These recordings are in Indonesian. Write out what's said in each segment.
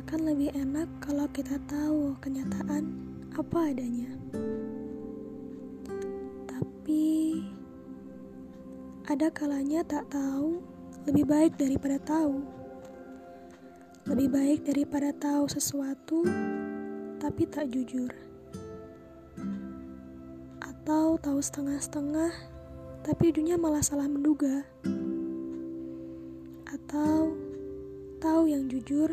Lebih enak kalau kita tahu kenyataan apa adanya. Tapi ada kalanya tak tahu lebih baik daripada tahu. Lebih baik daripada tahu sesuatu tapi tak jujur. Atau tahu setengah-setengah tapi ujungnya malah salah menduga. Atau tahu yang jujur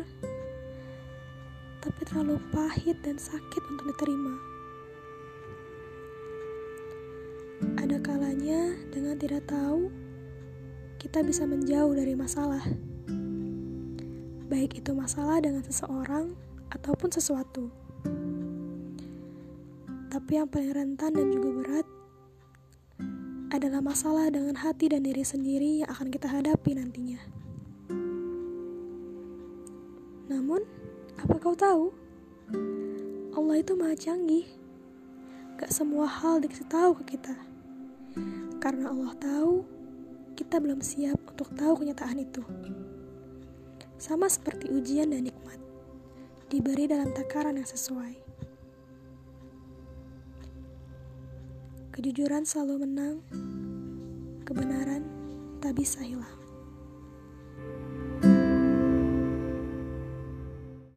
tapi terlalu pahit dan sakit untuk diterima. Ada kalanya dengan tidak tahu, kita bisa menjauh dari masalah. Baik itu masalah dengan seseorang ataupun sesuatu. Tapi yang paling rentan dan juga berat adalah masalah dengan hati dan diri sendiri yang akan kita hadapi nantinya. Namun, apa kau tahu? Allah itu maha canggih. Gak semua hal dikasih tahu ke kita. Karena Allah tahu, kita belum siap untuk tahu kenyataan itu. Sama seperti ujian dan nikmat, diberi dalam takaran yang sesuai. Kejujuran selalu menang, kebenaran tak bisa hilang.